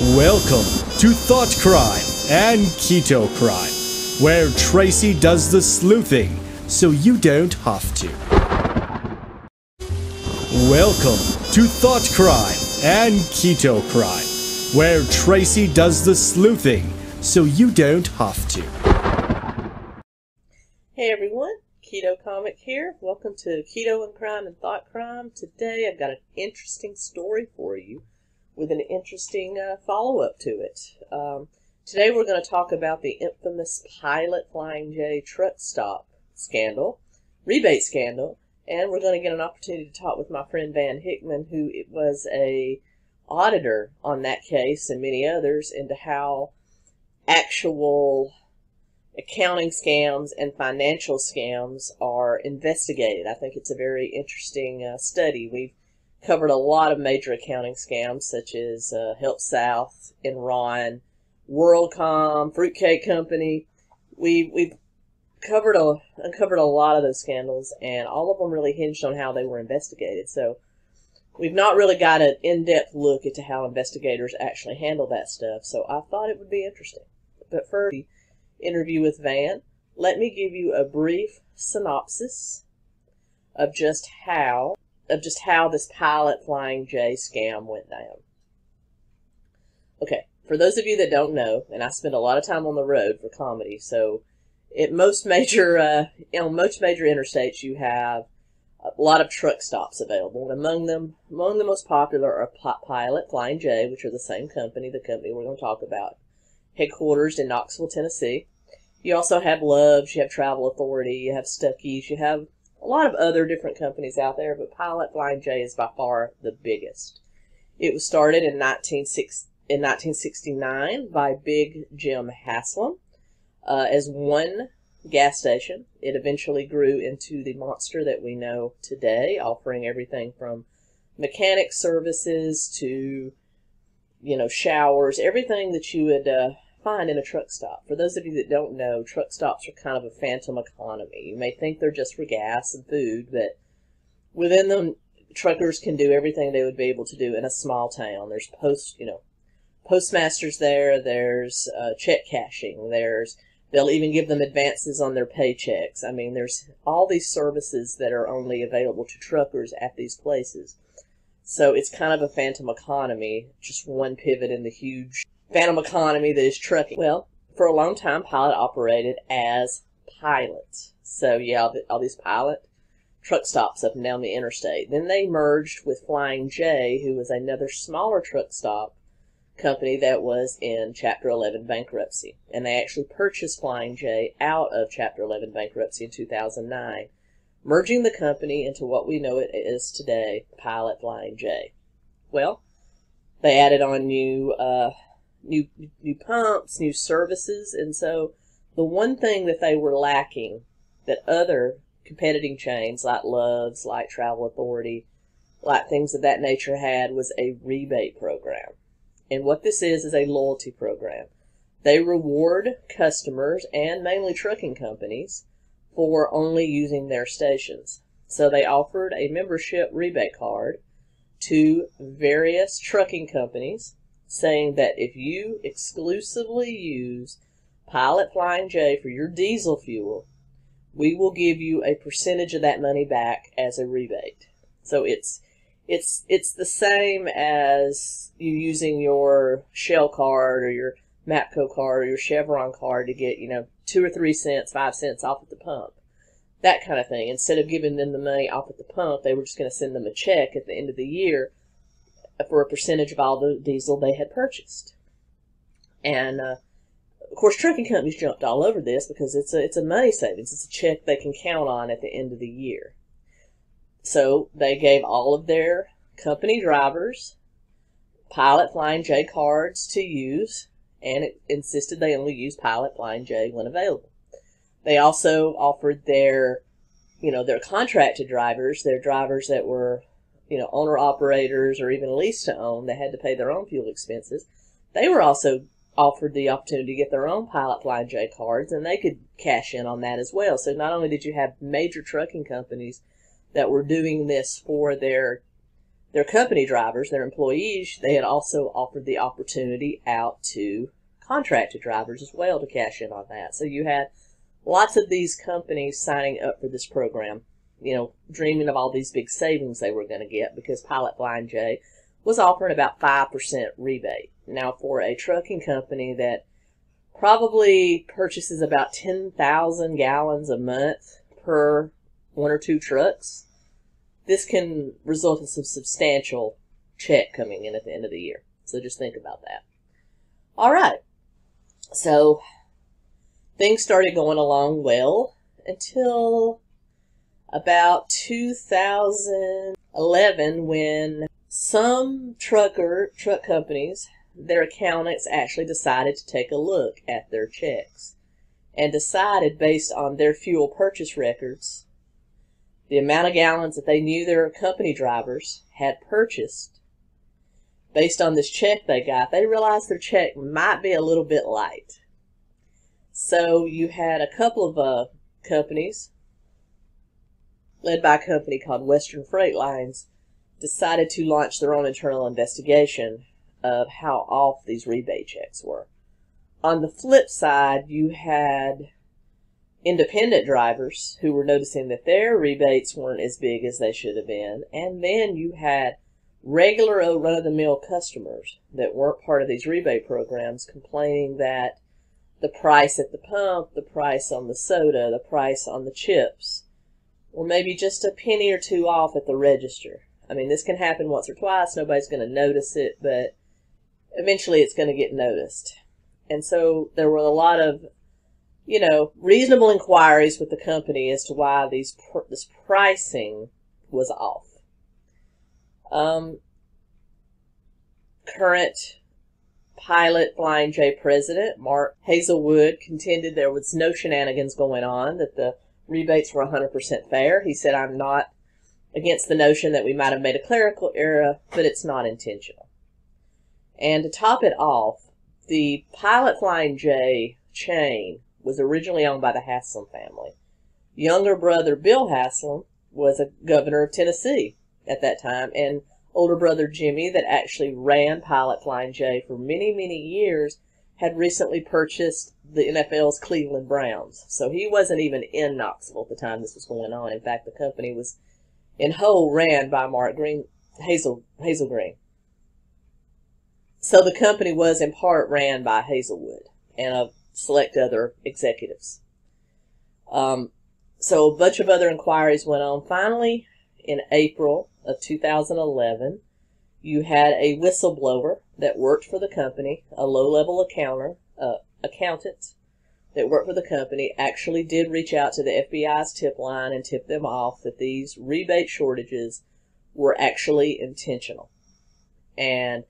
Welcome to Thought Crime and Keto Crime, where Tracy does the sleuthing so you don't have to. Welcome to Thought Crime and Keto Crime, where Tracy does the sleuthing so you don't have to. Hey everyone, Keto Comic here. Welcome to Keto and Crime and Thought Crime. Today I've got an interesting story for you with an interesting uh, follow up to it. Um, today we're going to talk about the infamous Pilot Flying J truck stop scandal, rebate scandal, and we're going to get an opportunity to talk with my friend Van Hickman, who was a auditor on that case and many others, into how actual accounting scams and financial scams are investigated. I think it's a very interesting uh, study. We've covered a lot of major accounting scams such as uh, HealthSouth, Enron, WorldCom, Fruitcake Company. We we've covered a uncovered a lot of those scandals, and all of them really hinged on how they were investigated. So we've not really got an in-depth look into how investigators actually handle that stuff. So I thought it would be interesting. But for the interview with Van. Let me give you a brief synopsis of just how of just how this pilot flying J scam went down. Okay, for those of you that don't know, and I spend a lot of time on the road for comedy, so at most major uh, on most major interstates you have a lot of truck stops available, and among them, among the most popular are Pilot, Flying J, which are the same company, the company we're going to talk about, headquarters in Knoxville, Tennessee. You also have Love's, you have Travel Authority, you have Stuckey's, you have a lot of other different companies out there, but Pilot Flying J is by far the biggest. It was started in 1969 by Big Jim Haslam uh, as one gas station. It eventually grew into the monster that we know today, offering everything from mechanic services to, you know, showers, everything that you would uh, find in a truck stop. For those of you that don't know, truck stops are kind of a phantom economy. You may think they're just for gas and food, but within them, truckers can do everything they would be able to do in a small town. There's post, you know, postmasters there. There's uh, check cashing. There's they'll even give them advances on their paychecks. I mean, there's all these services that are only available to truckers at these places. So it's kind of a phantom economy, just one pivot in the huge phantom economy that is trucking. Well, for a long time, Pilot operated as Pilot. So yeah, all these Pilot truck stops up and down the interstate. Then they merged with Flying J, who was another smaller truck stop company that was in Chapter 11 bankruptcy. And they actually purchased Flying J out of Chapter 11 bankruptcy in 2009, merging the company into what we know it is today, Pilot Flying J. Well, they added on new uh, new new pumps, new services, and so the one thing that they were lacking that other competing chains like Love's, like Travel Authority, like things of that nature had was a rebate program. And what this is is a loyalty program. They reward customers and mainly trucking companies for only using their stations. So they offered a membership rebate card to various trucking companies saying that if you exclusively use Pilot Flying J for your diesel fuel, we will give you a percentage of that money back as a rebate. So it's it's it's the same as you using your Shell card or your Mapco card or your Chevron card to get, you know, two or three cents, five cents off at the pump. That kind of thing. Instead of giving them the money off at the pump, they were just going to send them a check at the end of the year for a percentage of all the diesel they had purchased. And uh, of course, trucking companies jumped all over this because it's a it's a money savings. It's a check they can count on at the end of the year. So they gave all of their company drivers Pilot Flying J cards to use, and it insisted they only use Pilot Flying J when available. They also offered their, you know, their contracted drivers, their drivers that were you know, owner operators or even lease to own that had to pay their own fuel expenses, they were also offered the opportunity to get their own Pilot Flying J cards and they could cash in on that as well. So not only did you have major trucking companies that were doing this for their their company drivers, their employees, they had also offered the opportunity out to contracted drivers as well to cash in on that. So you had lots of these companies signing up for this program, you know, dreaming of all these big savings they were going to get because Pilot Flying J was offering about 5% rebate. Now, for a trucking company that probably purchases about 10,000 gallons a month per one or two trucks, this can result in some substantial check coming in at the end of the year. So just think about that. All right. So things started going along well until about 2011 when some trucker truck companies their accountants actually decided to take a look at their checks and decided based on their fuel purchase records the amount of gallons that they knew their company drivers had purchased based on this check they got, they realized their check might be a little bit light. So you had a couple of uh, companies, led by a company called Western Freight Lines, decided to launch their own internal investigation of how off these rebate checks were. On the flip side, you had independent drivers who were noticing that their rebates weren't as big as they should have been, and then you had regular run of the mill customers that weren't part of these rebate programs complaining that the price at the pump, the price on the soda, the price on the chips, or maybe just a penny or two off at the register. I mean, this can happen once or twice. Nobody's going to notice it, but eventually it's going to get noticed. And so there were a lot of, you know, reasonable inquiries with the company as to why these this pricing was off. Um, current pilot Flying J president, Mark Hazelwood, contended there was no shenanigans going on, that the rebates were 100% fair. He said, I'm not against the notion that we might have made a clerical error, but it's not intentional. And to top it off, the Pilot Flying J chain was originally owned by the Haslam family. Younger brother Bill Haslam was a governor of Tennessee at that time, and older brother Jimmy, that actually ran Pilot Flying J for many, many years, had recently purchased the NFL's Cleveland Browns. So he wasn't even in Knoxville at the time this was going on. In fact, the company was in whole ran by Mark Green, Hazel, Hazel Green. So the company was in part ran by Hazelwood and a select other executives. Um, so a bunch of other inquiries went on. Finally, in April of 2011, you had a whistleblower that worked for the company, a low-level accountant, uh, accountant that worked for the company, actually did reach out to the FBI's tip line and tip them off that these rebate shortages were actually intentional. And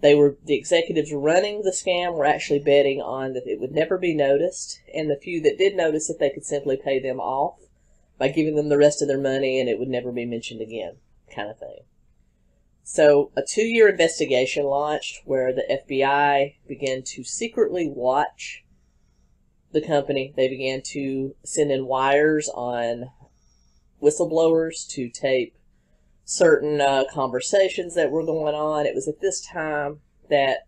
they were the executives running the scam were actually betting on that it would never be noticed, and the few that did notice it, they could simply pay them off by giving them the rest of their money and it would never be mentioned again, kind of thing. So, a two year investigation launched where the FBI began to secretly watch the company. They began to send in wires on whistleblowers to tape certain uh, conversations that were going on. It was at this time that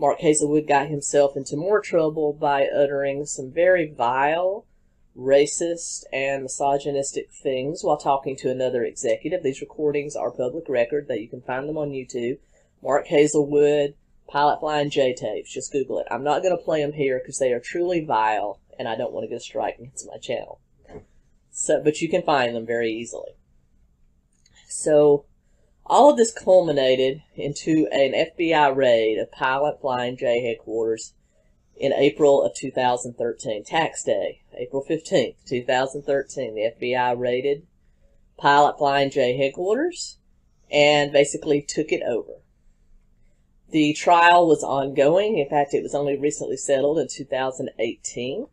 Mark Hazelwood got himself into more trouble by uttering some very vile racist and misogynistic things while talking to another executive. These recordings are public record that you can find them on YouTube. Mark Hazelwood, Pilot Flying J tapes. Just Google it. I'm not going to play them here because they are truly vile and I don't want to get a strike against my channel. So, but you can find them very easily. So, all of this culminated into an FBI raid of Pilot Flying J headquarters in April of 2013, tax day, April 15th, 2013. The FBI raided Pilot Flying J headquarters and basically took it over. The trial was ongoing. In fact, it was only recently settled in 2018.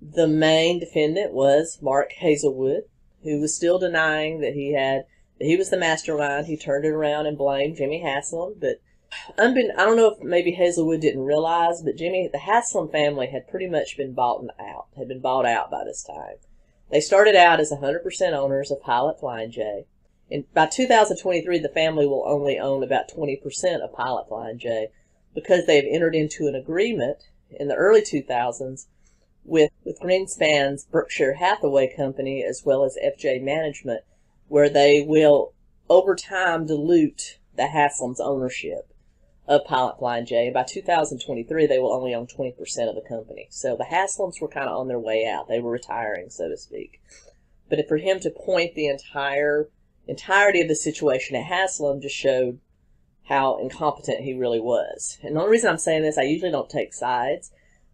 The main defendant was Mark Hazelwood, who was still denying that he had that he was the mastermind. He turned it around and blamed Jimmy Haslam, but I don't know if maybe Hazelwood didn't realize, but Jimmy, the Haslam family had pretty much been bought out, had been bought out by this time. They started out as 100% owners of Pilot Flying J, In, by 2023, the family will only own about 20% of Pilot Flying J because they have entered into an agreement in the early 2000s with, with Greenspan's Berkshire Hathaway Company as well as FJ Management, where they will over time dilute the Haslam's ownership of Pilot Flying J. And by 2023, they will only own 20% of the company. So the Haslams were kind of on their way out. They were retiring, so to speak. But for him to point the entire entirety of the situation at Haslam just showed how incompetent he really was. And the only reason I'm saying this, I usually don't take sides,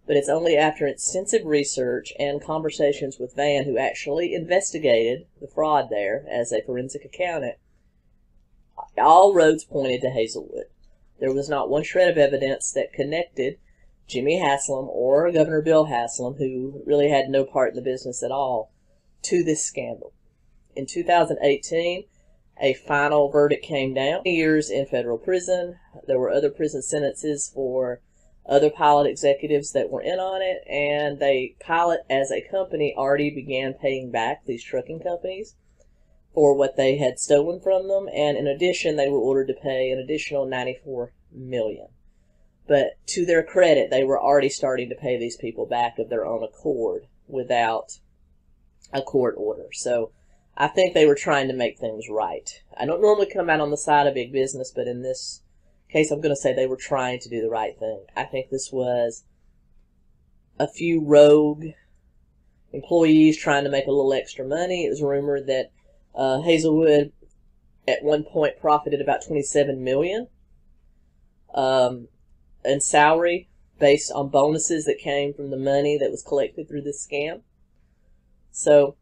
but it's only after extensive research and conversations with Van, who actually investigated the fraud there as a forensic accountant, all roads pointed to Hazelwood. There was not one shred of evidence that connected Jimmy Haslam or Governor Bill Haslam, who really had no part in the business at all, to this scandal. In 2018, a final verdict came down. Years in federal prison. There were other prison sentences for other pilot executives that were in on it, and they pilot as a company already began paying back these trucking companies for what they had stolen from them, and in addition, they were ordered to pay an additional 94 million. But to their credit, they were already starting to pay these people back of their own accord without a court order. So I think they were trying to make things right. I don't normally come out on the side of big business, but in this case, I'm going to say they were trying to do the right thing. I think this was a few rogue employees trying to make a little extra money. It was rumored that uh, Hazelwood at one point profited about 27 million um, in salary based on bonuses that came from the money that was collected through this scam. So,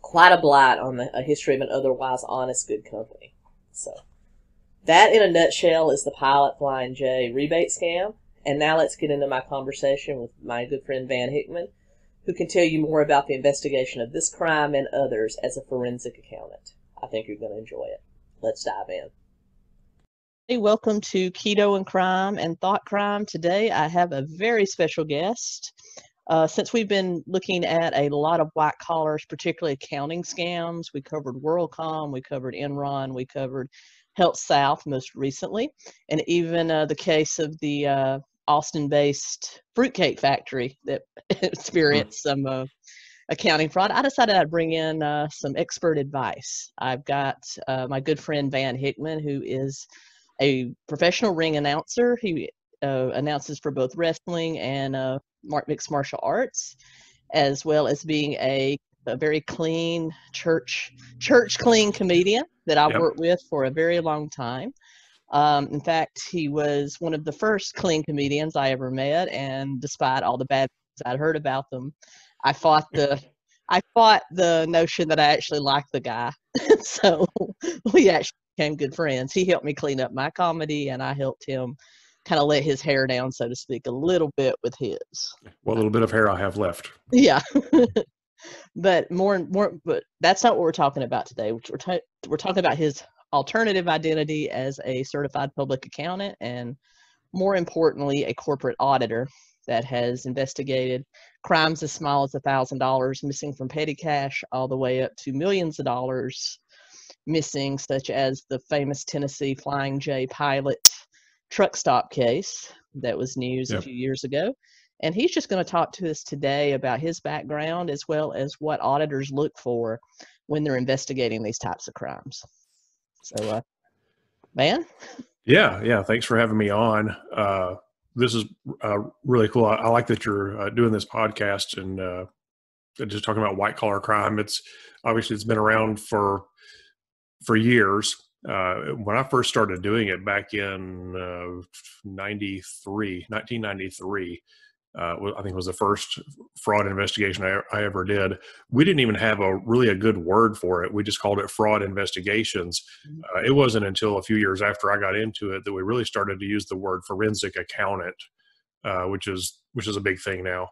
quite a blight on the, a history of an otherwise honest, good company. So, that in a nutshell is the Pilot Flying J rebate scam. And now let's get into my conversation with my good friend Van Hickman, who can tell you more about the investigation of this crime and others as a forensic accountant. I think you're going to enjoy it. Let's dive in. Hey, welcome to Keto and Crime and Thought Crime. Today I have a very special guest. Uh, since we've been looking at a lot of white collars, particularly accounting scams, we covered WorldCom, we covered Enron, we covered Health South most recently, and even uh, the case of the uh, Austin-based fruitcake factory that experienced some uh, accounting fraud, I decided I'd bring in uh, some expert advice. I've got uh, my good friend Van Hickman, who is a professional ring announcer. He uh, announces for both wrestling and uh, mixed martial arts, as well as being a, a very clean church church clean comedian that I've yep. worked with for a very long time. Um, in fact, he was one of the first clean comedians I ever met, and despite all the bad things I'd heard about them, I fought the I fought the notion that I actually liked the guy. so we actually became good friends. He helped me clean up my comedy, and I helped him kind of let his hair down, so to speak, a little bit with his. What little bit of hair I have left. Yeah. but more and more, but that's not what we're talking about today. We're, ta- we're talking about his alternative identity as a certified public accountant and more importantly a corporate auditor that has investigated crimes as small as $1000 missing from petty cash all the way up to millions of dollars missing such as the famous tennessee flying j pilot truck stop case that was news yep. a few years ago and he's just going to talk to us today about his background as well as what auditors look for when they're investigating these types of crimes so, uh, man. Yeah, yeah. Thanks for having me on. Uh, this is uh, really cool. I, I, like that you're uh, doing this podcast and uh, just talking about white collar crime. It's obviously it's been around for for years. Uh, when I first started doing it back in uh, 93, 1993, uh, I think was the first fraud investigation I, I, ever did. We didn't even have a really a good word for it. We just called it fraud investigations. Mm. Uh, it wasn't until a few years after I got into it that we really started to use the word forensic accountant, uh, which is which is a big thing now.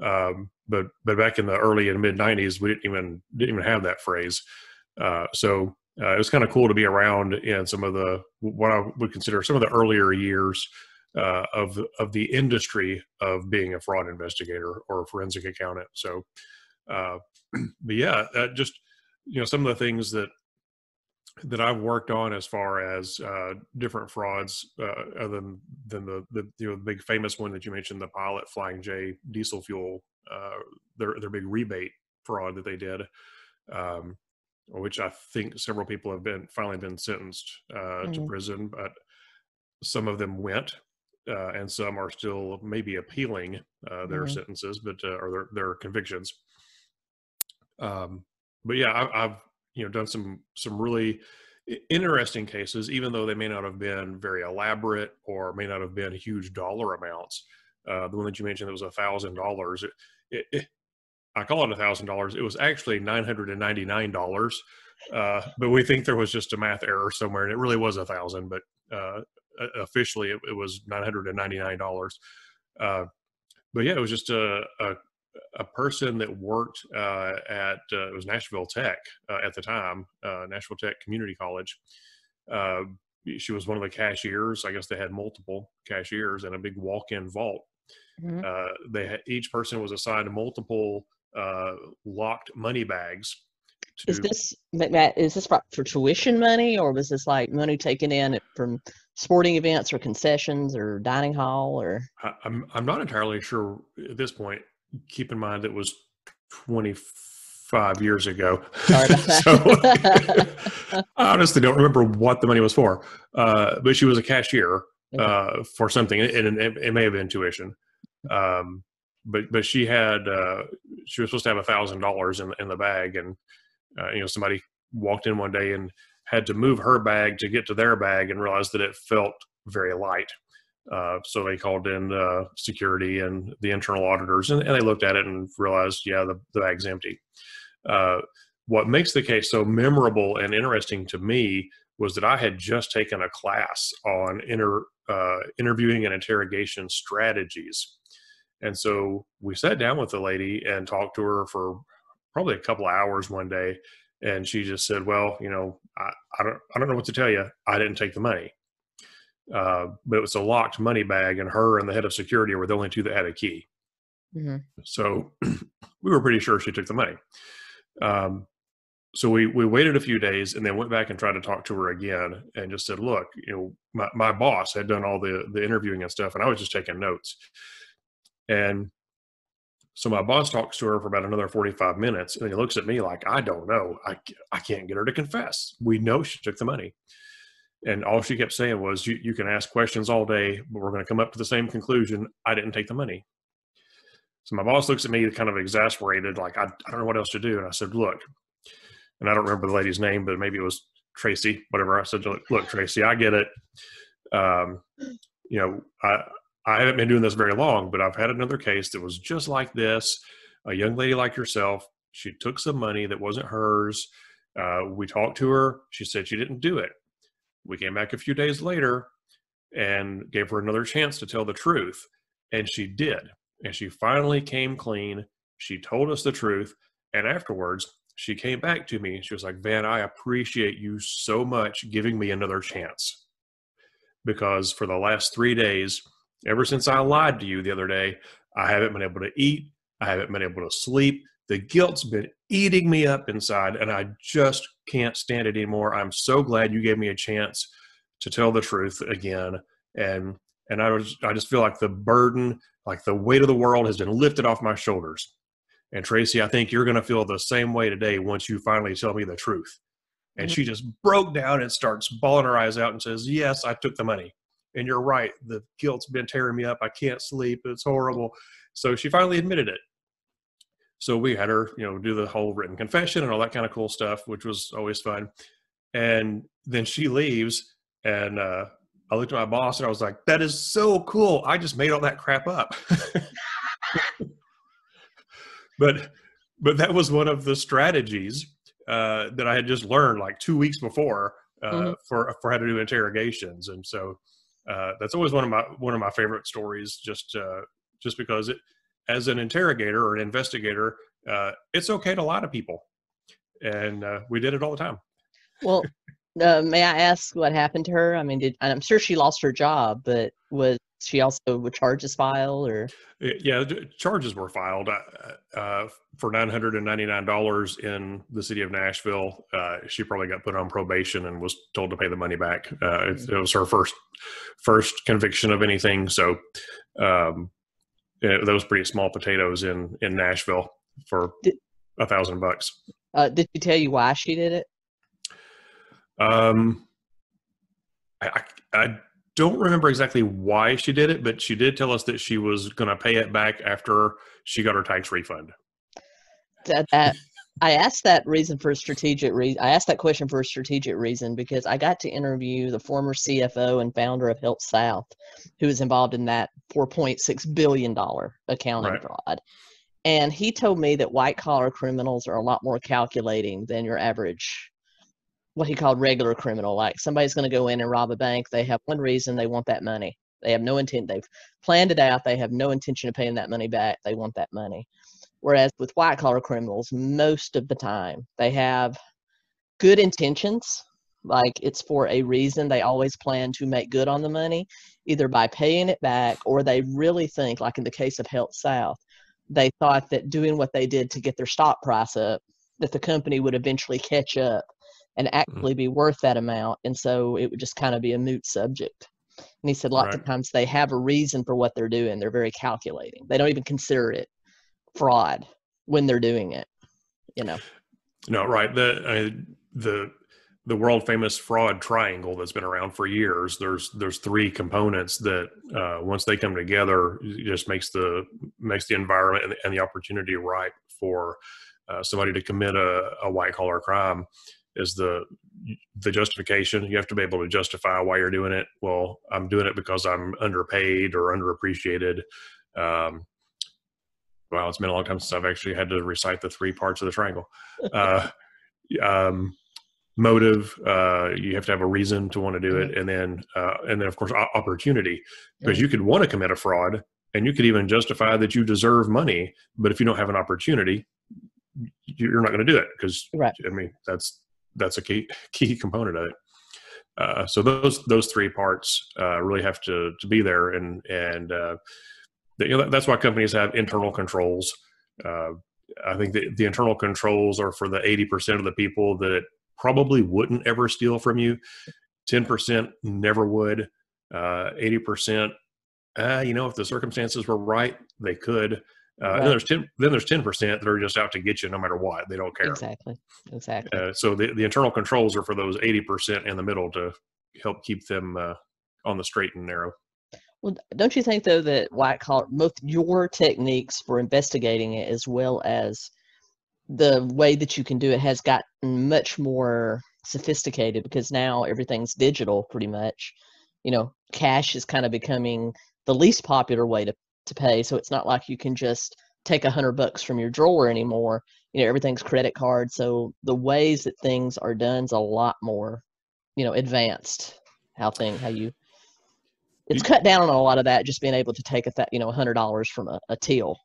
Um, but but back in the early and mid '90s, we didn't even didn't even have that phrase. Uh, so uh, it was kind of cool to be around in some of the what I would consider some of the earlier years uh, of of the industry of being a fraud investigator or a forensic accountant. So, uh, but yeah, just you know, some of the things that that I've worked on as far as uh, different frauds, uh, other than than the the you know the big famous one that you mentioned, the Pilot Flying J diesel fuel, uh, their their big rebate fraud that they did, um, which I think several people have been finally been sentenced uh, mm-hmm. to prison, but some of them went. Uh, and some are still maybe appealing uh, their mm-hmm. sentences, but or their, their convictions. Um, but yeah, I, I've you know done some some really interesting cases, even though they may not have been very elaborate or may not have been huge dollar amounts. Uh, the one that you mentioned that was a thousand dollars. I call it a thousand dollars. It was actually nine hundred and ninety nine dollars, uh, but we think there was just a math error somewhere, and it really was a thousand. But uh, officially, it, it was nine hundred and ninety nine dollars. Uh, but yeah, it was just a, a a person that worked uh, at uh, it was Nashville Tech uh, at the time, uh, Nashville Tech Community College. Uh, she was one of the cashiers. I guess they had multiple cashiers and a big walk-in vault. Mm-hmm. Uh, they had, each person was assigned multiple locked money bags. To, is this Matt? Is this for, for tuition money, or was this like money taken in from sporting events or concessions or dining hall? Or I, I'm I'm not entirely sure at this point keep in mind it was 25 years ago. so I honestly don't remember what the money was for. Uh, but she was a cashier uh, for something, and it, it, may have been tuition. Um, but but she had uh, she was supposed to have a thousand dollars in in the bag, and uh, you know somebody walked in one day and had to move her bag to get to their bag and realized that it felt very light. Uh, so they called in uh, security and the internal auditors, and, and, they looked at it and realized, yeah, the, the bag's empty. Uh, what makes the case so memorable and interesting to me was that I had just taken a class on inter, uh, interviewing and interrogation strategies. And so we sat down with the lady and talked to her for probably a couple of hours one day. And she just said, well, you know, I, I don't, I don't know what to tell you. I didn't take the money. Uh, but it was a locked money bag, and her and the head of security were the only two that had a key. Mm-hmm. So we were pretty sure she took the money. Um, so we we waited a few days and then went back and tried to talk to her again and just said, look, you know, my, my boss had done all the the interviewing and stuff, and I was just taking notes. And so my boss talks to her for about another 45 minutes, and he looks at me like, I don't know. I, I can't get her to confess. We know she took the money. And all she kept saying was, you, you can ask questions all day, but we're going to come up to the same conclusion. I didn't take the money. So my boss looks at me kind of exasperated, like, I, I don't know what else to do. And I said, look, and I don't remember the lady's name, but maybe it was Tracy, whatever. I said, look, look Tracy, I get it. Um, you know, I, I haven't been doing this very long, but I've had another case that was just like this. A young lady like yourself, she took some money that wasn't hers. Uh, we talked to her. She said she didn't do it. We came back a few days later and gave her another chance to tell the truth. And she did. And she finally came clean. She told us the truth. And afterwards, she came back to me. She was like, Van, I appreciate you so much giving me another chance. Because for the last three days, ever since I lied to you the other day, I haven't been able to eat. I haven't been able to sleep. The guilt's been eating me up inside, and I just can't stand it anymore. I'm so glad you gave me a chance to tell the truth again. And and I was I just feel like the burden, like the weight of the world has been lifted off my shoulders. And Tracy, I think you're going to feel the same way today once you finally tell me the truth. And mm-hmm. she just broke down and starts bawling her eyes out and says, Yes, I took the money. And you're right. The guilt's been tearing me up. I can't sleep. It's horrible. So she finally admitted it. So we had her, you know, do the whole written confession and all that kind of cool stuff, which was always fun. And then she leaves, and uh, I looked at my boss and I was like, "That is so cool! I just made all that crap up." but but that was one of the strategies uh, that I had just learned like two weeks before uh, mm-hmm. for for how to do interrogations, and so uh, that's always one of my one of my favorite stories. Just uh, just because it as an interrogator or an investigator, uh, it's okay to lie to people, and uh, we did it all the time. Well, uh, may I ask what happened to her? I mean, did I'm sure she lost her job, but was she also with charges filed or? Yeah, charges were filed uh, uh, for nine hundred and ninety nine dollars in the city of Nashville. Uh, she probably got put on probation and was told to pay the money back. Uh, it, it, was her first first conviction of anything, so um, it, those pretty small potatoes in in Nashville for did, a thousand bucks. Uh, did she tell you why she did it? Um, I, I don't remember exactly why she did it, but she did tell us that she was going to pay it back after she got her tax refund. That, that I asked that reason for a strategic reason. I asked that question for a strategic reason because I got to interview the former CFO and founder of HealthSouth, who was involved in that 4.6 billion dollar accounting right. fraud. And he told me that white collar criminals are a lot more calculating than your average what he called regular criminal. Like somebody's going to go in and rob a bank. They have one reason they want that money. They have no intent. They've planned it out. They have no intention of paying that money back. They want that money. Whereas with white collar criminals, most of the time they have good intentions. Like it's for a reason. They always plan to make good on the money, either by paying it back or they really think, like in the case of HealthSouth, they thought that doing what they did to get their stock price up, that the company would eventually catch up and mm-hmm. actually be worth that amount. And so it would just kind of be a moot subject. And he said lots right. of times they have a reason for what they're doing. They're very calculating. They don't even consider it fraud when they're doing it. You know. No, right. The uh, the the world famous fraud triangle that's been around for years. There's there's three components that uh, once they come together, just makes the makes the environment and, and the opportunity right for uh, somebody to commit a, a white collar crime is the the justification. You have to be able to justify why you're doing it. Well, I'm doing it because I'm underpaid or underappreciated. Um, well, it's been a long time since I've actually had to recite the three parts of the triangle. Uh, um, motive, uh, you have to have a reason to want to do it, mm-hmm. and then uh, and then of course opportunity, because you could want to commit a fraud, and you could even justify that you deserve money, but if you don't have an opportunity, you're not going to do it because right. I mean that's that's a key key component of it. Uh, so those those three parts uh, really have to to be there, and and uh, you know, that's why companies have internal controls. Uh, I think the, the internal controls are for the eighty percent of the people that probably wouldn't ever steal from you. Ten percent never would. Uh, eighty percent, uh, you know, if the circumstances were right, they could. Uh, right. Then there's ten. Then there's ten percent that are just out to get you no matter what. They don't care. Exactly. Exactly. Uh, so the, the internal controls are for those eighty percent in the middle to help keep them uh, on the straight and narrow. Well, don't you think though that white collar, both your techniques for investigating it as well as the way that you can do it has gotten much more sophisticated because now everything's digital pretty much. You know, cash is kind of becoming the least popular way to to pay. So it's not like you can just take a hundred bucks from your drawer anymore. You know, everything's credit card. So the ways that things are done is a lot more, you know, advanced. How thing, how you, it's cut down on a lot of that. Just being able to take a, that, you know, a hundred dollars from a, a till.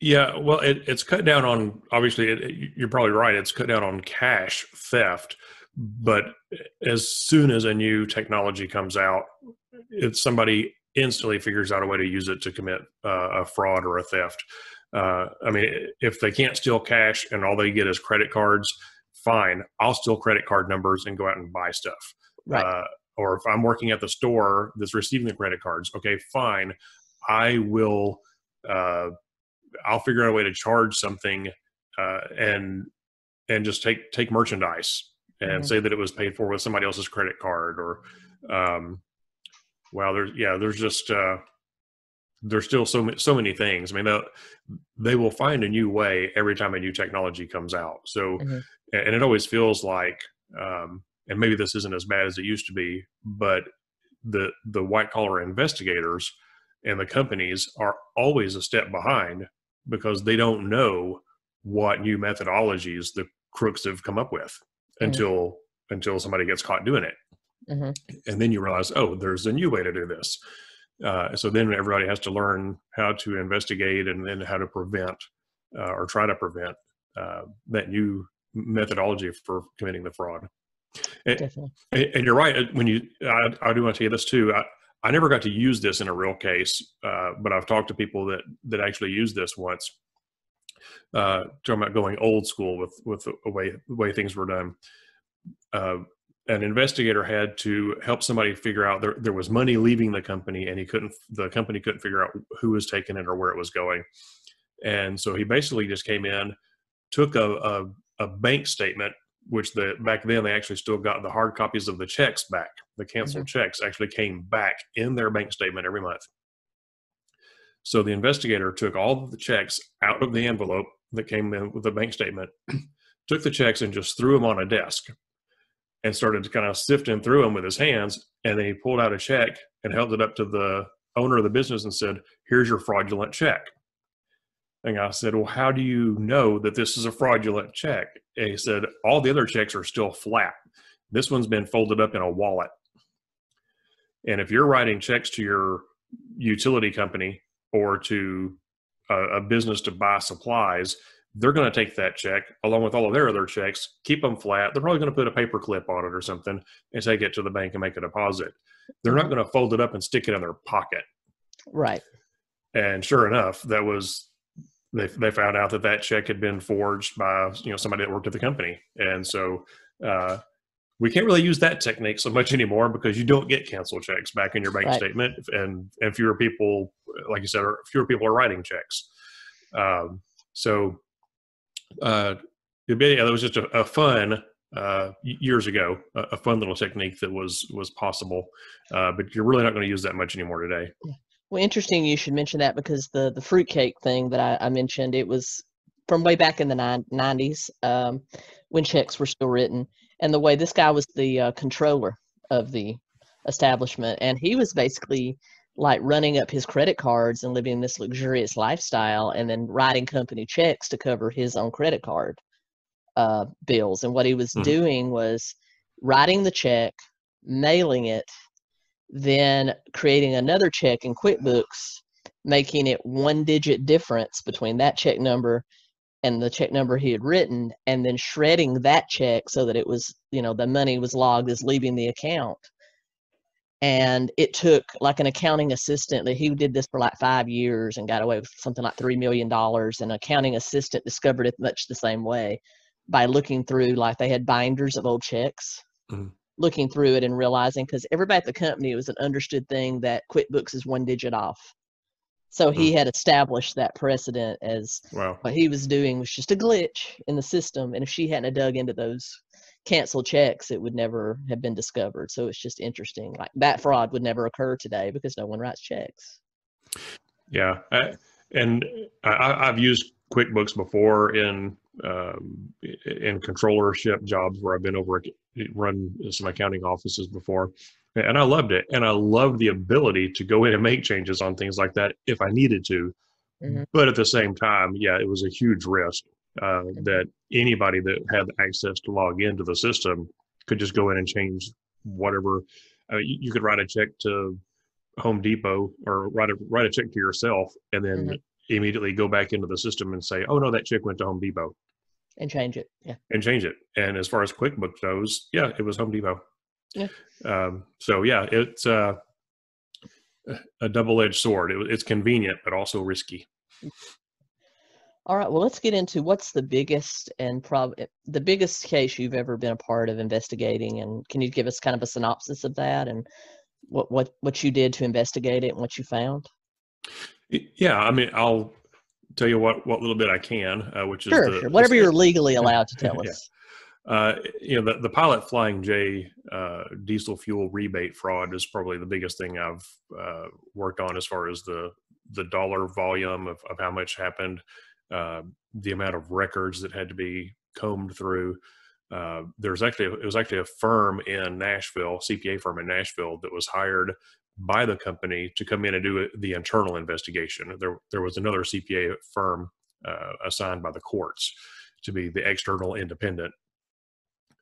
Yeah, well, it, it's cut down on. Obviously, it, you're probably right. It's cut down on cash theft, but as soon as a new technology comes out, if somebody instantly figures out a way to use it to commit uh, a fraud or a theft. Uh, I mean, if they can't steal cash and all they get is credit cards, fine. I'll steal credit card numbers and go out and buy stuff. Right. Uh, or if I'm working at the store that's receiving the credit cards, okay, fine. I will. Uh, I'll figure out a way to charge something uh, and and just take take merchandise and mm-hmm. say that it was paid for with somebody else's credit card or um, wow, there's yeah, there's just uh, there's still so many, so many things. I mean, they will find a new way every time a new technology comes out. So, mm-hmm. and it always feels like, um, and maybe this isn't as bad as it used to be, but the the white collar investigators and the companies are always a step behind because they don't know what new methodologies the crooks have come up with mm-hmm. until until somebody gets caught doing it. Mm-hmm. And then you realize, oh, there's a new way to do this. Uh, so then everybody has to learn how to investigate and then how to prevent uh, or try to prevent uh, that new methodology for committing the fraud. And, Definitely. and you're right. uh, When you, I, I do want to tell you this too. I, I never got to use this in a real case, uh, but I've talked to people that that actually used this once. Uh, talking about going old school with with the way the way things were done. An investigator had to help somebody figure out there, there was money leaving the company and he couldn't the company couldn't figure out who was taking it or where it was going. And so he basically just came in took a, a, a bank statement which the back then they actually still got the hard copies of the checks back. The canceled mm-hmm. checks actually came back in their bank statement every month. So the investigator took all of the checks out of the envelope that came in with the bank statement took the checks and just threw them on a desk and started to kind of sifting through them with his hands. And then he pulled out a check and held it up to the owner of the business and said, Here's your fraudulent check. And I said, Well, how do you know that this is a fraudulent check? And he said, All the other checks are still flat. This one's been folded up in a wallet. And if you're writing checks to your utility company or to a, a business to buy supplies, they're going to take that check along with all of their other checks, keep them flat. They're probably going to put a paper clip on it or something and take it to the bank and make a deposit. They're not going to fold it up and stick it in their pocket. Right. And sure enough, that was they they found out that that check had been forged by you know somebody that worked at the company, and so uh, we can't really use that technique so much anymore because you don't get cancel checks back in your bank Right. statement, and and fewer people, like you said, are, fewer people are writing checks. Um, so uh, yeah, that was just a, a fun uh, years ago, a, a fun little technique that was was possible, uh, but you're really not going to use that much anymore today. Well, interesting you should mention that because the the fruitcake thing that I, I mentioned, it was from way back in the nine, 90s um, when checks were still written. And the way this guy was the uh, controller of the establishment, and he was basically like running up his credit cards and living this luxurious lifestyle and then writing company checks to cover his own credit card uh, bills. And what he was Mhm. doing was writing the check, mailing it, then creating another check in QuickBooks, making it one digit difference between that check number and the check number he had written, and then shredding that check so that it was, you know, the money was logged as leaving the account. And it took like an accounting assistant that he did this for like five years and got away with something like $3 million. An accounting assistant discovered it much the same way by looking through, like they had binders of old checks Mhm. looking through it and realizing because everybody at the company it was an understood thing that QuickBooks is one digit off. So he had established that precedent as Wow. what he was doing was just a glitch in the system. And if she hadn't dug into those canceled checks, it would never have been discovered. So it's just interesting. Like that fraud would never occur today because no one writes checks. Yeah, I, and I- I've used QuickBooks before in um, in controllership jobs where I've been over run some accounting offices before, and I loved it. And I loved the ability to go in and make changes on things like that if I needed to. Mhm. But at the same time, yeah, it was a huge risk uh, that anybody that had access to log into the system could just go in and change whatever. Uh, you, you could write a check to Home Depot or write a write a check to yourself and then Mhm. immediately go back into the system and say, "Oh no, that check went to Home Depot," And change it. Yeah. and change it. And as far as QuickBooks goes, yeah, it was Home Depot. Yeah. Um, so yeah, it's uh, a double edged sword. It, it's convenient but also risky. All right. Well, let's get into what's the biggest and prob the biggest case you've ever been a part of investigating, and can you give us kind of a synopsis of that and what what what you did to investigate it and what you found? Yeah, I mean, I'll tell you what what little bit I can, uh, which is Sure, the, sure. Whatever the- you're legally allowed to tell Yeah. us. Uh, you know, the, the pilot flying J uh, diesel fuel rebate fraud is probably the biggest thing I've uh, worked on as far as the the dollar volume of, of how much happened, uh, the amount of records that had to be combed through. Uh, there's actually it was actually a firm in Nashville, CPA firm in Nashville, that was hired by the company to come in and do the internal investigation. There there was another CPA firm uh, assigned by the courts to be the external independent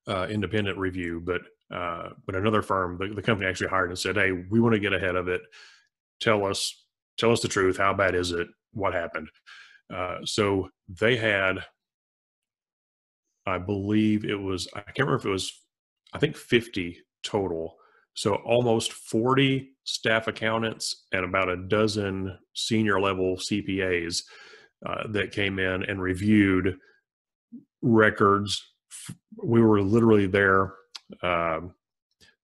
uh, independent review, but uh, but another firm, the, the company actually hired and said, "Hey, we want to get ahead of it. Tell us, tell us the truth. How bad is it? What happened?" Uh, so they had, I believe it was, I can't remember if it was, I think 50 total. So almost 40 staff accountants and about a dozen senior level CPAs uh, that came in and reviewed records. We were literally there. Um,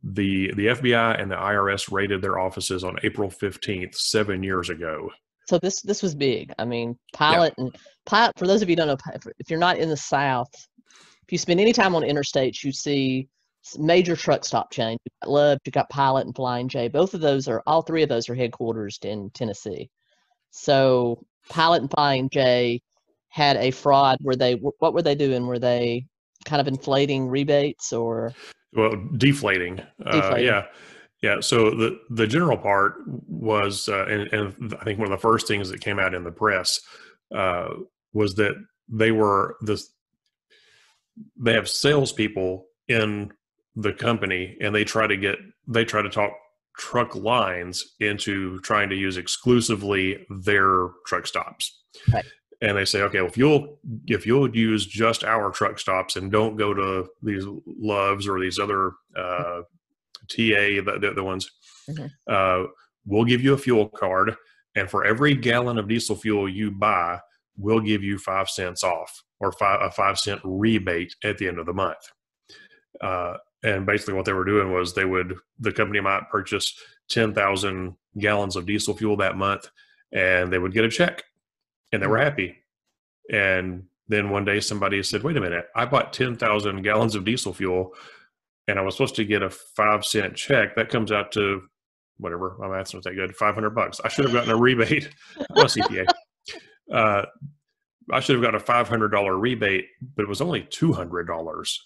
the the FBI and the IRS raided their offices on April 15th, seven years ago. So this this was big. I mean, pilot yeah. and pilot. For those of you who don't know, if you're not in the South, if you spend any time on interstates, you see major truck stop chain. You've got Love, you've got Pilot and Flying J. Both of those are all three of those are headquarters in Tennessee. So Pilot and Flying J had a fraud where they what were they doing? Were they kind of inflating rebates or well deflating, deflating. Uh, yeah yeah so the the general part was uh, and, and, i think one of the first things that came out in the press uh, was that they were the they have salespeople in the company and they try to get they try to talk truck lines into trying to use exclusively their truck stops. Right. And they say, okay, well, if you'll if you'll use just our truck stops and don't go to these loves or these other uh, TA, the, the, the ones, mm-hmm. uh, we'll give you a fuel card, and for every gallon of diesel fuel you buy, we'll give you five cents off or five, a five cent rebate at the end of the month. Uh, and basically, what they were doing was they would the company might purchase ten thousand gallons of diesel fuel that month, and they would get a check and they were mm-hmm. happy. And then one day somebody said, wait a minute, I bought 10,000 gallons of diesel fuel and I was supposed to get a five cent check. That comes out to whatever, my math's not that good, 500 bucks. I should have gotten a rebate. I'm a CPA. Uh, I should have gotten a $500 rebate, but it was only $200.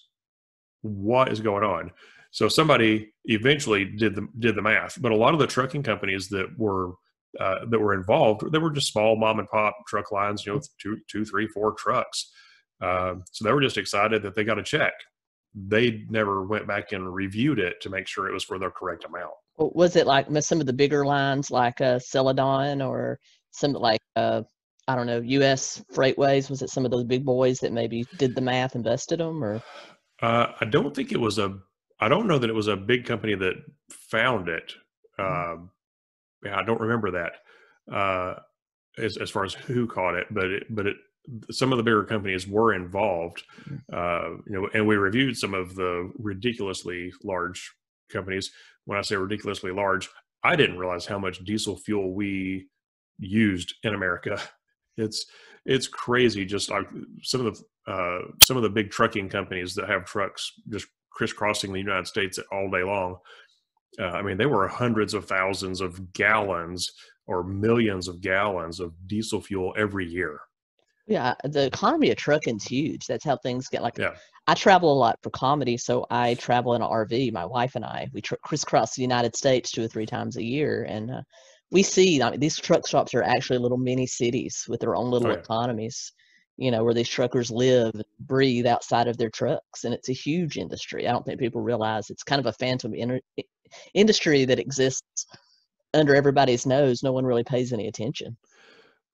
What is going on? So somebody eventually did the did the math, but a lot of the trucking companies that were uh, that were involved, they were just small mom and pop truck lines, you know, two, two, three, four trucks. Uh, so they were just excited that they got a check. They never went back and reviewed it to make sure it was for the correct amount. Was it like some of the bigger lines, like uh, Celadon, or some like uh, I don't know, U.S. Freightways? Was it some of those big boys that maybe did the math and busted them, or? Uh, I don't think it was a. I don't know that it was a big company that found it. Mm-hmm. Uh, yeah, I don't remember that uh, as as far as who caught it, but it, but it some of the bigger companies were involved. Uh, you know, and we reviewed some of the ridiculously large companies. When I say ridiculously large, I didn't realize how much diesel fuel we used in America. It's it's crazy. Just like some of the uh, some of the big trucking companies that have trucks just crisscrossing the United States all day long uh, I mean, they were hundreds of thousands of gallons or millions of gallons of diesel fuel every year. Yeah, the economy of trucking's huge. That's how things get like. Yeah. I travel a lot for comedy, so I travel in an RV. My wife and I we tr- crisscross the United States two or three times a year, and uh, we see. I mean, these truck stops are actually little mini cities with their own little oh, yeah. economies. You know, where these truckers live and breathe outside of their trucks, and it's a huge industry. I don't think people realize it's kind of a phantom inter- industry that exists under everybody's nose. No one really pays any attention.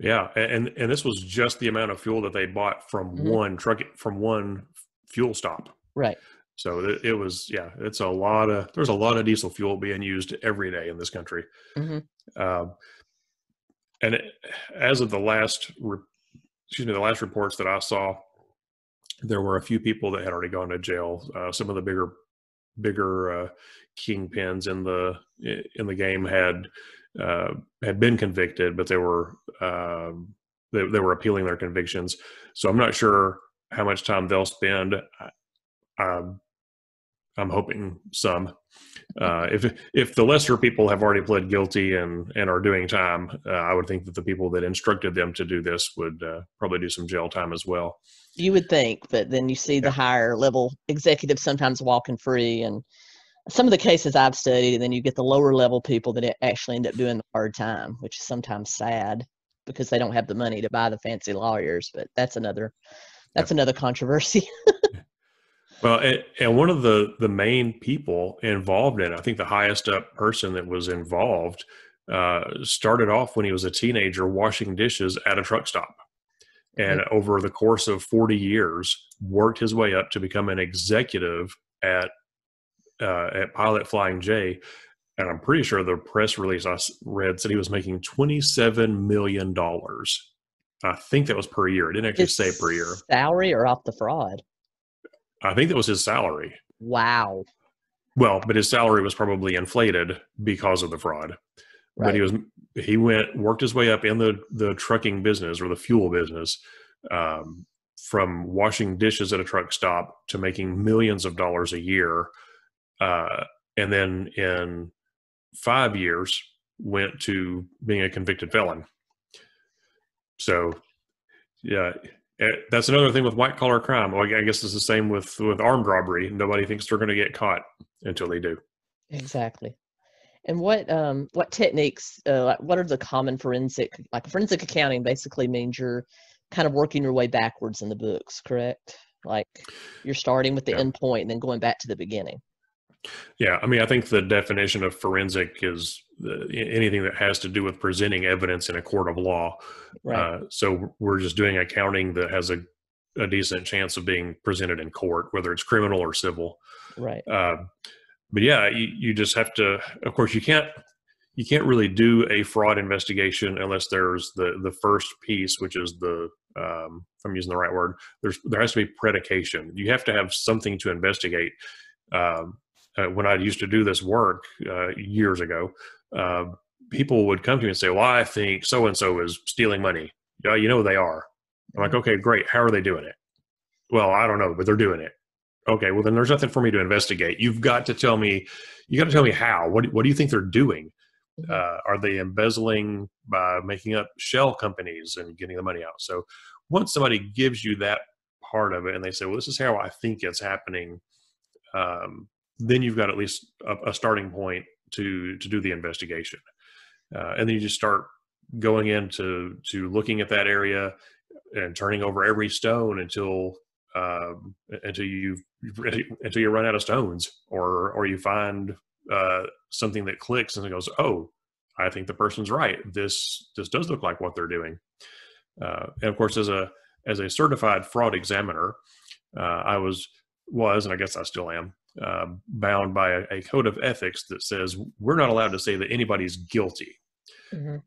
Yeah, and and this was just the amount of fuel that they bought from mm-hmm. one truck from one fuel stop. Right. So it, it, was yeah, it's a lot of there's a lot of diesel fuel being used every day in this country. Mm-hmm. Uh, and it, as of the last, re, excuse me, the last reports that I saw, there were a few people that had already gone to jail. Uh, some of the bigger bigger uh, kingpins in the in the game had uh, had been convicted, but they were uh, they, they, were appealing their convictions. So I'm not sure how much time they'll spend. I, I'm hoping some. Uh, if if the lesser people have already pled guilty and and are doing time, uh, I would think that the people that instructed them to do this would uh, probably do some jail time as well. You would think, but then you see the higher level executives sometimes walking free, and some of the cases I've studied, and then you get the lower level people that actually end up doing the hard time, which is sometimes sad because they don't have the money to buy the fancy lawyers. But that's another that's yeah. another controversy. well, and, and one of the the main people involved in, it, I think, the highest up person that was involved uh, started off when he was a teenager washing dishes at a truck stop and mm-hmm. over the course of 40 years worked his way up to become an executive at uh, at Pilot Flying J, and I'm pretty sure the press release I read said he was making twenty seven million dollars. I think that was per year. It didn't actually His say per year. Salary or off the fraud? I think that was his salary. Wow. Well, but his salary was probably inflated because of the fraud. But he was he went worked his way up in the the trucking business or the fuel business, um, from washing dishes at a truck stop to making millions of dollars a year, uh, and then in five years went to being a convicted felon. So, yeah, eh, that's another thing with white collar crime. I guess it's the same with with armed robbery. Nobody thinks they're going to get caught until they do. Exactly. And what um what techniques uh, like what are the common forensic like forensic accounting basically means you're kind of working your way backwards in the books, correct? Like you're starting with the Yeah. end point and then going back to the beginning. Yeah, I mean, I think the definition of forensic is uh, anything that has to do with presenting evidence in a court of law. Right. Uh, so we're just doing accounting that has a, a decent chance of being presented in court, whether it's criminal or civil. right. Uh, but yeah, you, you just have to. Of course, you can't you can't really do a fraud investigation unless there's the the first piece, which is the um, if I'm using the right word. There's there has to be predication. You have to have something to investigate. Um, uh, when I used to do this work uh, years ago, uh, people would come to me and say, "Well, I think so and so is stealing money." Yeah, you know they are. I'm like, okay, great. How are they doing it? Well, I don't know, but they're doing it. Okay, well then there's nothing for me to investigate. You've got to tell me. You got to tell me how. What What do you think they're doing? Mhm. Uh, are they embezzling by making up shell companies and getting the money out? So once somebody gives you that part of it, and they say, "Well, this is how I think it's happening," um, then you've got at least a, a starting point to to do the investigation, uh, and then you just start going into to looking at that area and turning over every stone until um, until you until you run out of stones or or you find uh, something that clicks and it goes oh I think the person's right. This this does look like what they're doing. Uh, and of course as a as a certified fraud examiner uh, I was was and I guess I still am uh, bound by a, a code of ethics that says we're not allowed to say that anybody's guilty Mhm.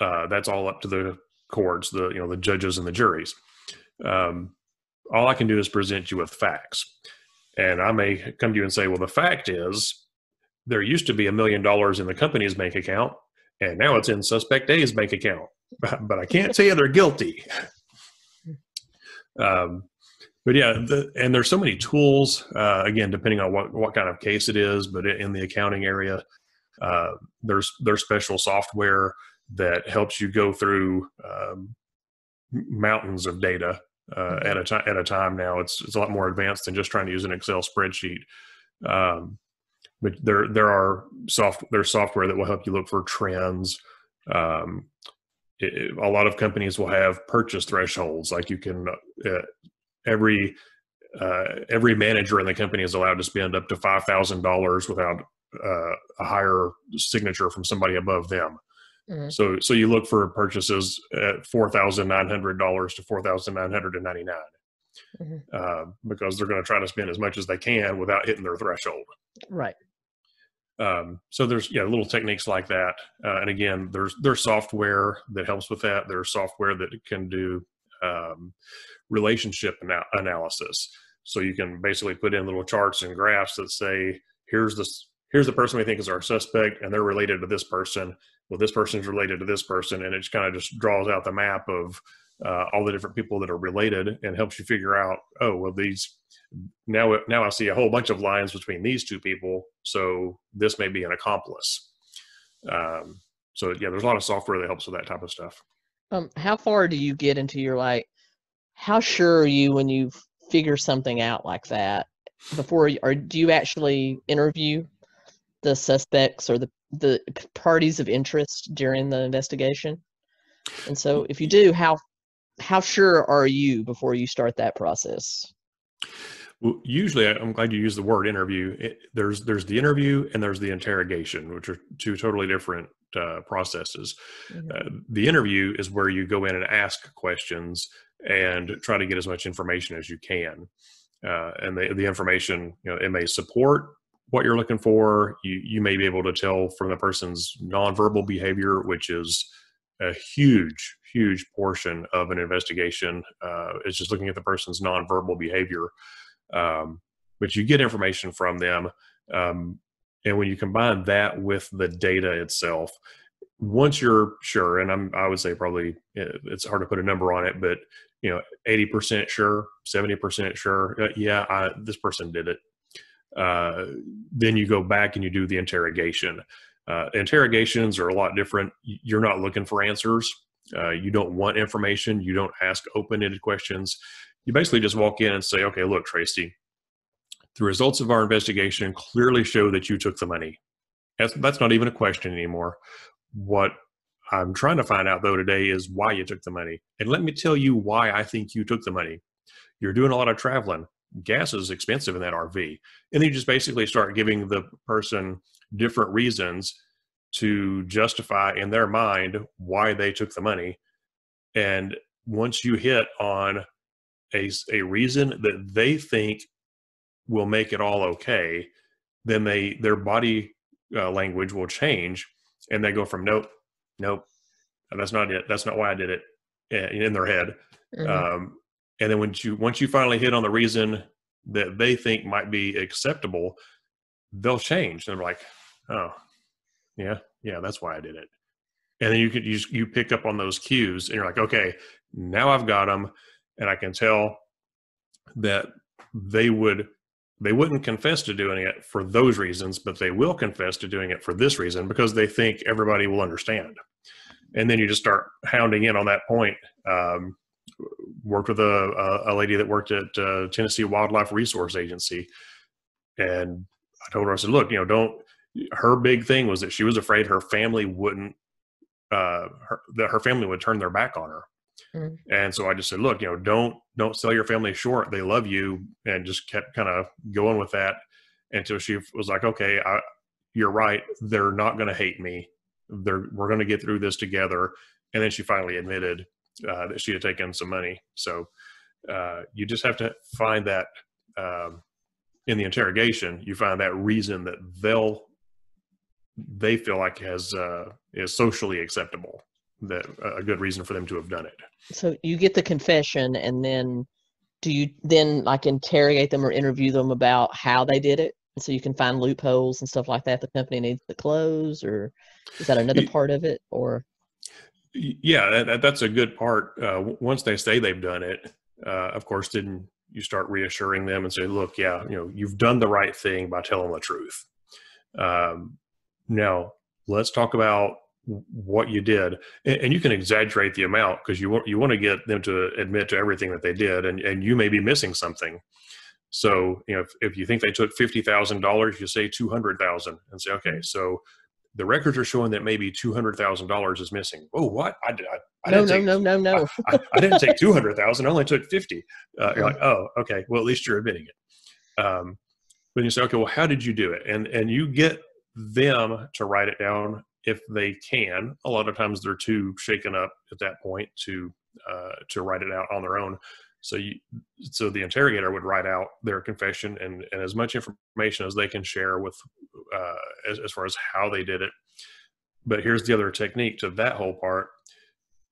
uh, that's all up to the courts, the you know the judges and the juries. Um, all I can do is present you with facts, and I may come to you and say, "Well, the fact is, there used to be a million dollars in the company's bank account, and now it's in suspect A's bank account, but, but I can't say they're guilty." Um, but yeah, the, and there's so many tools. Uh, again, depending on what what kind of case it is, but in the accounting area, uh, there's there's special software that helps you go through um, mountains of data uh, at a time at a time. Now it's it's a lot more advanced than just trying to use an Excel spreadsheet. Um, but there there are soft there's software that will help you look for trends. Um, it, it- a lot of companies will have purchase thresholds, like you can uh, every uh, every manager in the company is allowed to spend up to five thousand dollars without uh, a higher signature from somebody above them. Mhm. So, so you look for purchases at four thousand nine hundred dollars to four thousand nine hundred and ninety nine, Mhm. uh, because they're going to try to spend as much as they can without hitting their threshold. Right. Um, so there's yeah little techniques like that, uh, and again there's there's software that helps with that. There's software that can do um, relationship ana- analysis. So you can basically put in little charts and graphs that say here's this here's the person we think is our suspect, and they're related to this person. Well, this person is related to this person, and it kind of just draws out the map of uh, all the different people that are related and helps you figure out oh well these now now I see a whole bunch of lines between these two people, so this may be an accomplice. Um, so yeah, there's a lot of software that helps with that type of stuff. Um, how far do you get into your like? How sure are you when you figure something out like that before, or do you actually interview the suspects or the the parties of interest during the investigation? And so, if you do, how how sure are you before you start that process? Well, usually, I'm glad you use the word interview. It, there's there's the interview and there's the interrogation, which are two totally different uh, processes. Mhm. Uh, the interview is where you go in and ask questions and try to get as much information as you can. Uh, and the, the information, you know, it may support what you're looking for. You you may be able to tell from the person's nonverbal behavior, which is a huge huge portion of an investigation. Uh, is just looking at the person's nonverbal behavior. Um, but you get information from them, um, and when you combine that with the data itself, once you're sure, and I'm I would say probably it's hard to put a number on it, but you know, 80% sure, 70% sure, uh, yeah, I, this person did it. Uh, then you go back and you do the interrogation. Uh, interrogations are a lot different. You're not looking for answers. Uh, you don't want information. You don't ask open-ended questions. You basically just walk in and say, "Okay, look, Tracy, the results of our investigation clearly show that you took the money. That's, that's not even a question anymore. What I'm trying to find out though today is why you took the money. And let me tell you why I think you took the money. You're doing a lot of traveling. Gas is expensive in that RV. And then you just basically start giving the person different reasons to justify in their mind why they took the money. And once you hit on a, a reason that they think will make it all okay, then they their body uh, language will change and they go from nope nope, that's not it. That's not why I did it eh, in their head. Mm-hmm. Um, and then once you once you finally hit on the reason that they think might be acceptable, they'll change. They're like, oh, yeah, yeah, that's why I did it. And then you could you you pick up on those cues, and you're like, okay, now I've got them, and I can tell that they would they wouldn't confess to doing it for those reasons, but they will confess to doing it for this reason because they think everybody will understand. And then you just start hounding in on that point. Um, worked with a, a, lady that worked at uh, Tennessee Wildlife Resource Agency, and I told her, I said, "Look, you know, don't." Her big thing was that she was afraid her family wouldn't, uh, her, that her family would turn their back on her. Mm. And so I just said, look, you know, don't don't sell your family short. They love you, and just kept kind of going with that until she was like, okay, I, you're right. They're not going to hate me. They're we're going to get through this together. And then she finally admitted uh, that she had taken some money. So uh, you just have to find that um, in the interrogation. You find that reason that they'll they feel like has uh, is socially acceptable that a good reason for them to have done it. So you get the confession, and then do you then like interrogate them or interview them about how they did it? So you can find loopholes and stuff like that. The company needs to close, or is that another part of it? Or yeah, that, that's a good part. Uh, once they say they've done it, uh, of course, then you start reassuring them and say, "Look, yeah, you know, you've done the right thing by telling the truth." Um, now, let's talk about what you did and, and you can exaggerate the amount because you want you want to get them to admit to everything that they did and, and you may be missing something so you know if, if you think they took $50000 you say 200000 and say okay so the records are showing that maybe two hundred thousand dollars is missing. Oh, what? I, I, I no, no, take, no, no, no, I, I, didn't take two hundred thousand. I only took fifty. Uh, you're like, oh, okay. Well, at least you're admitting it. Um, but you say, okay, well, how did you do it? And and you get them to write it down if they can. A lot of times they're too shaken up at that point to uh, to write it out on their own. So you, so the interrogator would write out their confession and, and as much information as they can share with uh, as, as far as how they did it. But here's the other technique to that whole part.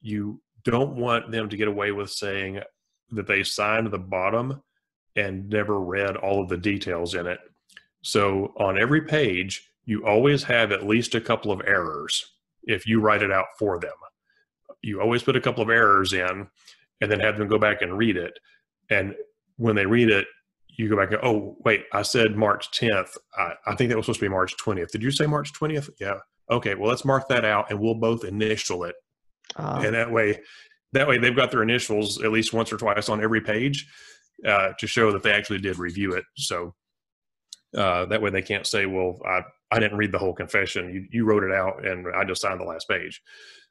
You don't want them to get away with saying that they signed the bottom and never read all of the details in it. So on every page, you always have at least a couple of errors if you write it out for them. You always put a couple of errors in and then have them go back and read it. And when they read it, you go back and oh wait, I said March 10th. I, I think that was supposed to be March 20th. Did you say March 20th? Yeah. Okay. Well, let's mark that out, and we'll both initial it. Uh, and that way, that way they've got their initials at least once or twice on every page uh, to show that they actually did review it. So uh, that way they can't say, well, I, I didn't read the whole confession. You, you wrote it out and I just signed the last page.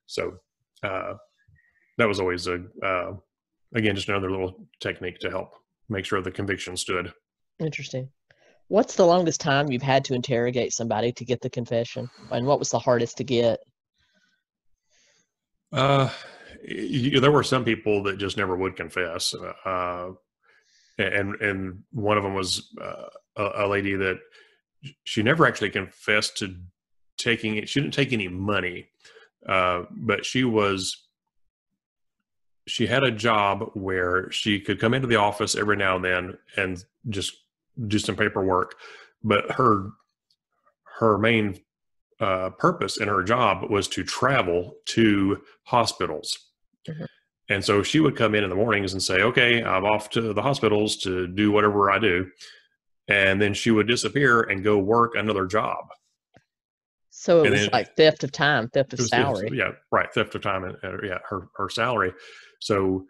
So uh, that was always a, uh, again, just another little technique to help make sure the conviction stood. Interesting. What's the longest time you've had to interrogate somebody to get the confession? And what was the hardest to get? Uh, you, there were some people that just never would confess. Uh, and, and one of them was uh, a, a lady that she never actually confessed to taking it. She didn't take any money, uh, but she was she had a job where she could come into the office every now and then and just do some paperwork but her her main uh, purpose in her job was to travel to hospitals mm-hmm. And so she would come in in the mornings and say okay i'm off to the hospitals to do whatever i do. And then she would disappear and go work another job. So it and was then, like theft of time theft of was, salary. yeah right theft of time and, and yeah her her salary. So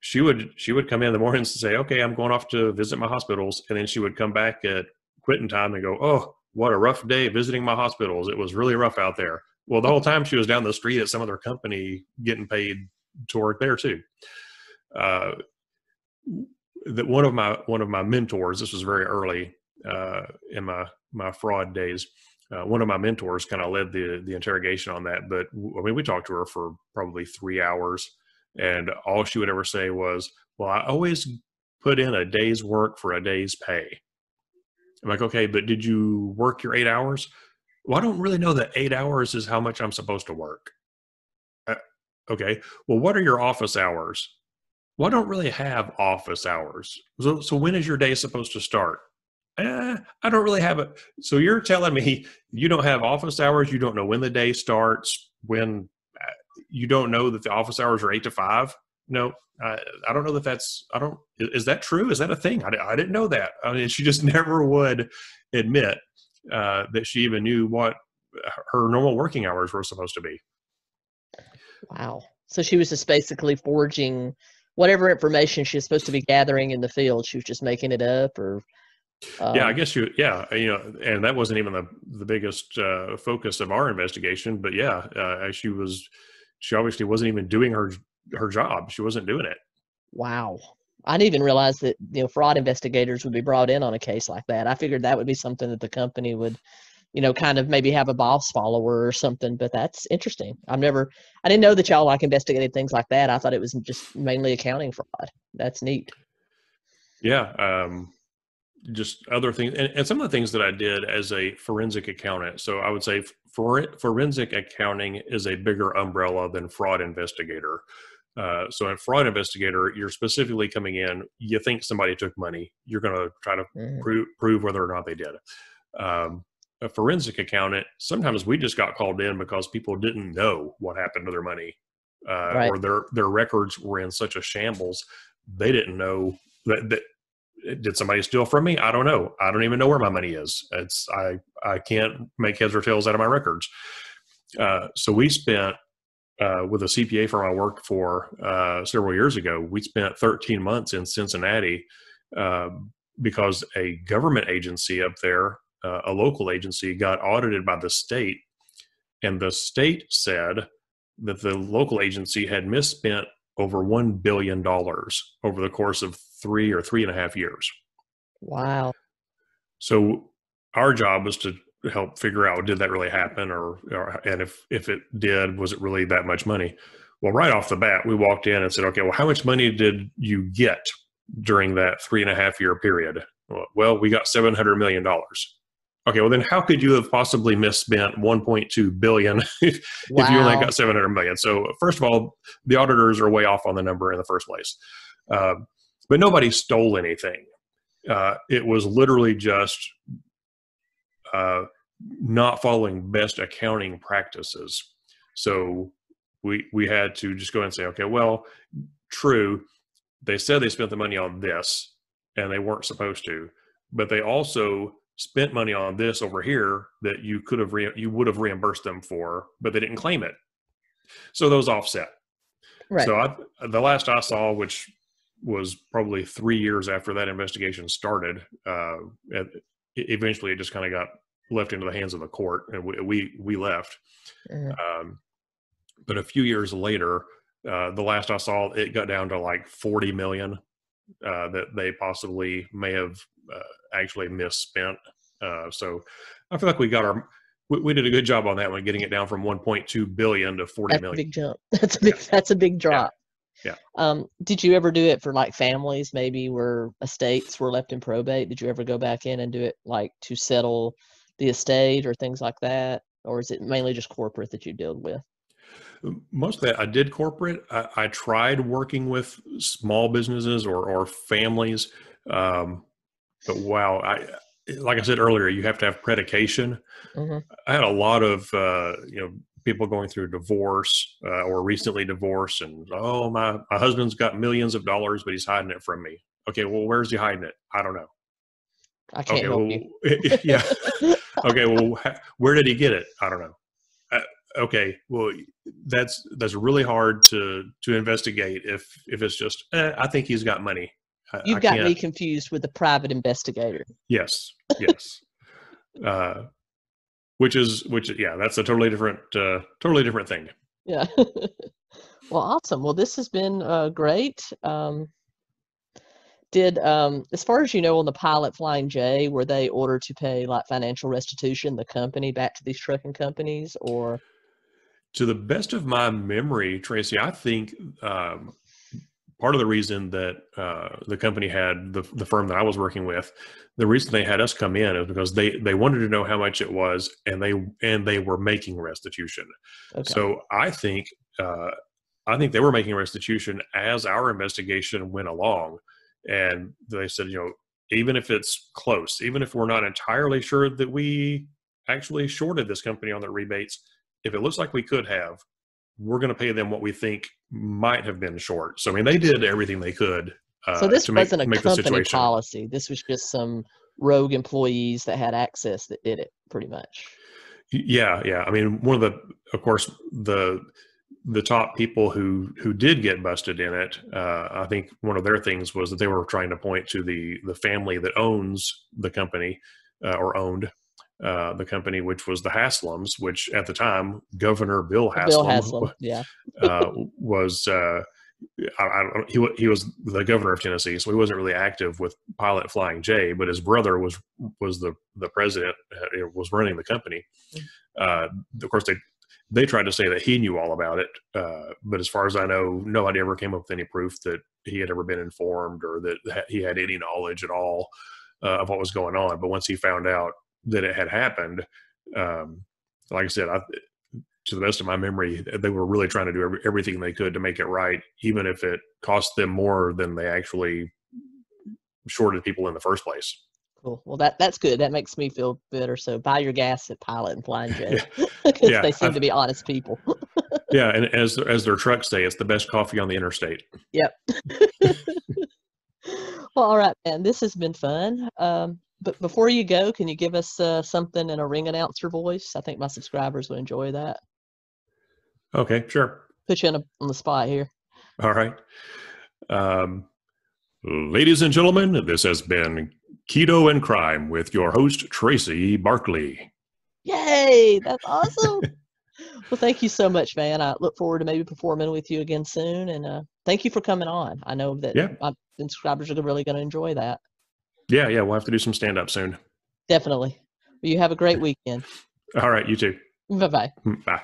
she would she would come in, in the mornings and say, "Okay, I'm going off to visit my hospitals," and then she would come back at quitting time and go, "Oh, what a rough day visiting my hospitals. It was really rough out there." Well, the whole time she was down the street at some other company getting paid to work there too. Uh, that one of my one of my mentors. This was very early uh, in my my fraud days. Uh, one of my mentors kind of led the the interrogation on that, but I mean, we talked to her for probably three hours and all she would ever say was, Well, I always put in a day's work for a day's pay. I'm like, Okay, but did you work your eight hours? Well, I don't really know that eight hours is how much I'm supposed to work. Uh, okay, well, what are your office hours? Well, I don't really have office hours. So, so when is your day supposed to start? Eh, I don't really have it. So you're telling me you don't have office hours. You don't know when the day starts, when you don't know that the office hours are eight to five. No, I, I don't know that that's, I don't, is that true? Is that a thing? I, I didn't know that. I mean, she just never would admit uh, that she even knew what her normal working hours were supposed to be. Wow. So she was just basically forging whatever information she was supposed to be gathering in the field. She was just making it up or. Um, yeah, I um guess you. Yeah, you know, and that wasn't even the the biggest uh, focus of our investigation. But yeah, uh, she was she obviously wasn't even doing her her job. She wasn't doing it. Wow. I didn't even realize that you know fraud investigators would be brought in on a case like that. I figured that would be something that the company would, you know, kind of maybe have a boss follower or something. But that's interesting. I've never, I didn't know that y'all like investigated things like that. I thought it was just mainly accounting fraud. That's neat. Yeah, um, just other things, and, and some of the things that I did as a forensic accountant. So I would say for, forensic accounting is a bigger umbrella than fraud investigator. Uh, so in fraud investigator, you're specifically coming in. You think somebody took money. You're going to try to mm. prove, prove whether or not they did. Um, a forensic accountant, sometimes we just got called in because people didn't know what happened to their money, uh, right. or their their records were in such a shambles they didn't know that, that did somebody steal from me? I don't know. I don't even know where my money is. It's I I can't make heads or tails out of my records. Uh, so we spent uh, with a CPA firm I worked for uh, several years ago. We spent 13 months in Cincinnati um, because a government agency up there, uh, a local agency, got audited by the state, and the state said that the local agency had misspent over one billion dollars over the course of three or three and a half years. Wow. So our job was to help figure out did that really happen or, or, and if if it did was it really that much money well right off the bat we walked in and said okay well how much money did you get during that three and a half year period well we got 700 million dollars okay well then how could you have possibly misspent 1.2 billion if, wow. if you only got 700 million so first of all the auditors are way off on the number in the first place uh, but nobody stole anything. Uh, it was literally just uh, not following best accounting practices. So we we had to just go and say, okay, well, true, they said they spent the money on this, and they weren't supposed to, but they also spent money on this over here that you could have re- you would have reimbursed them for, but they didn't claim it. So those offset. Right. So I, the last I saw, which was probably three years after that investigation started. Uh, eventually, it just kind of got left into the hands of the court, and we we, we left. Mm-hmm. Um, but a few years later, uh, the last I saw, it got down to like forty million uh, that they possibly may have uh, actually misspent. Uh, so I feel like we got our we, we, did a good job on that one, getting it down from 1.2 billion to 40 that's million. A big jump. That's a big. That's a big drop. Yeah. Um, did you ever do it for like families, maybe where estates were left in probate? Did you ever go back in and do it like to settle the estate or things like that? Or is it mainly just corporate that you deal with? Most of that I did corporate. I, I tried working with small businesses or, or families. Um, but wow, I, like I said earlier, you have to have predication. hmm I had a lot of, uh, you know, people going through divorce uh, or recently divorced and, oh, my, my husband's got millions of dollars, but he's hiding it from me. Okay. Well, where's he hiding it? I don't know. I can't Okay. help Well, you. yeah. okay well where did he get it i don't know okay well that's that's really hard to to investigate if if it's just eh, i think he's got money I, You've I got me confused with a private investigator. yes yes uh which is which yeah that's a totally different uh totally different thing Yeah. well, awesome. Well, this has been uh, great. Um, did, um, as far as you know, on the pilot Flying J, were they ordered to pay like financial restitution, the company back to these trucking companies, or to the best of my memory tracy i think um part of the reason that uh, the company had the, the firm that I was working with, the reason they had us come in is because they they wanted to know how much it was, and they and they were making restitution. okay? So I think uh, I think they were making restitution as our investigation went along, and they said, you know, even if it's close, even if we're not entirely sure that we actually shorted this company on their rebates, if it looks like we could have, we're going to pay them what we think might have been short. So I mean, they did everything they could. Uh, so this to make, wasn't a make the company situation. policy. This was just some rogue employees that had access that did it, pretty much. Yeah, yeah. I mean, one of the, of course, the the top people who who did get busted in it. Uh, I think one of their things was that they were trying to point to the the family that owns the company uh, or owned uh, the company, which was the Haslams, which at the time Governor Bill Haslam, Bill Haslam, yeah. uh, was. Uh, I, I don't, he he was the governor of Tennessee, so he wasn't really active with Pilot Flying J. But his brother was was the the president, uh, was running the company. Uh, of course, they they tried to say that he knew all about it, uh, but as far as I know, nobody ever came up with any proof that he had ever been informed or that he had any knowledge at all uh, of what was going on. But once he found out that it had happened, um, like I said, I, to the best of my memory, they were really trying to do every, everything they could to make it right, even if it cost them more than they actually shorted people in the first place. Cool. Well, that that's good. That makes me feel better. So buy your gas at Pilot and Flying J because Yeah, they seem I've- to be honest people. Yeah, and as as their trucks say, it's the best coffee on the interstate. Yep. well, all right, man. This has been fun. Um, but before you go, can you give us uh, something in a ring announcer voice? I think my subscribers would enjoy that. Okay, sure. Put you on, a, on the spot here. All right. Um, ladies and gentlemen, this has been Keto and Crime with your host, Tracy Barkley. Yay! That's awesome. well, thank you so much, man. I look forward to maybe performing with you again soon. And uh, thank you for coming on. I know that Yeah. my subscribers are really going to enjoy that. Yeah, yeah, we'll have to do some stand up soon. Definitely. Well, you have a great weekend. All right, you too. Mm, bye bye. Bye.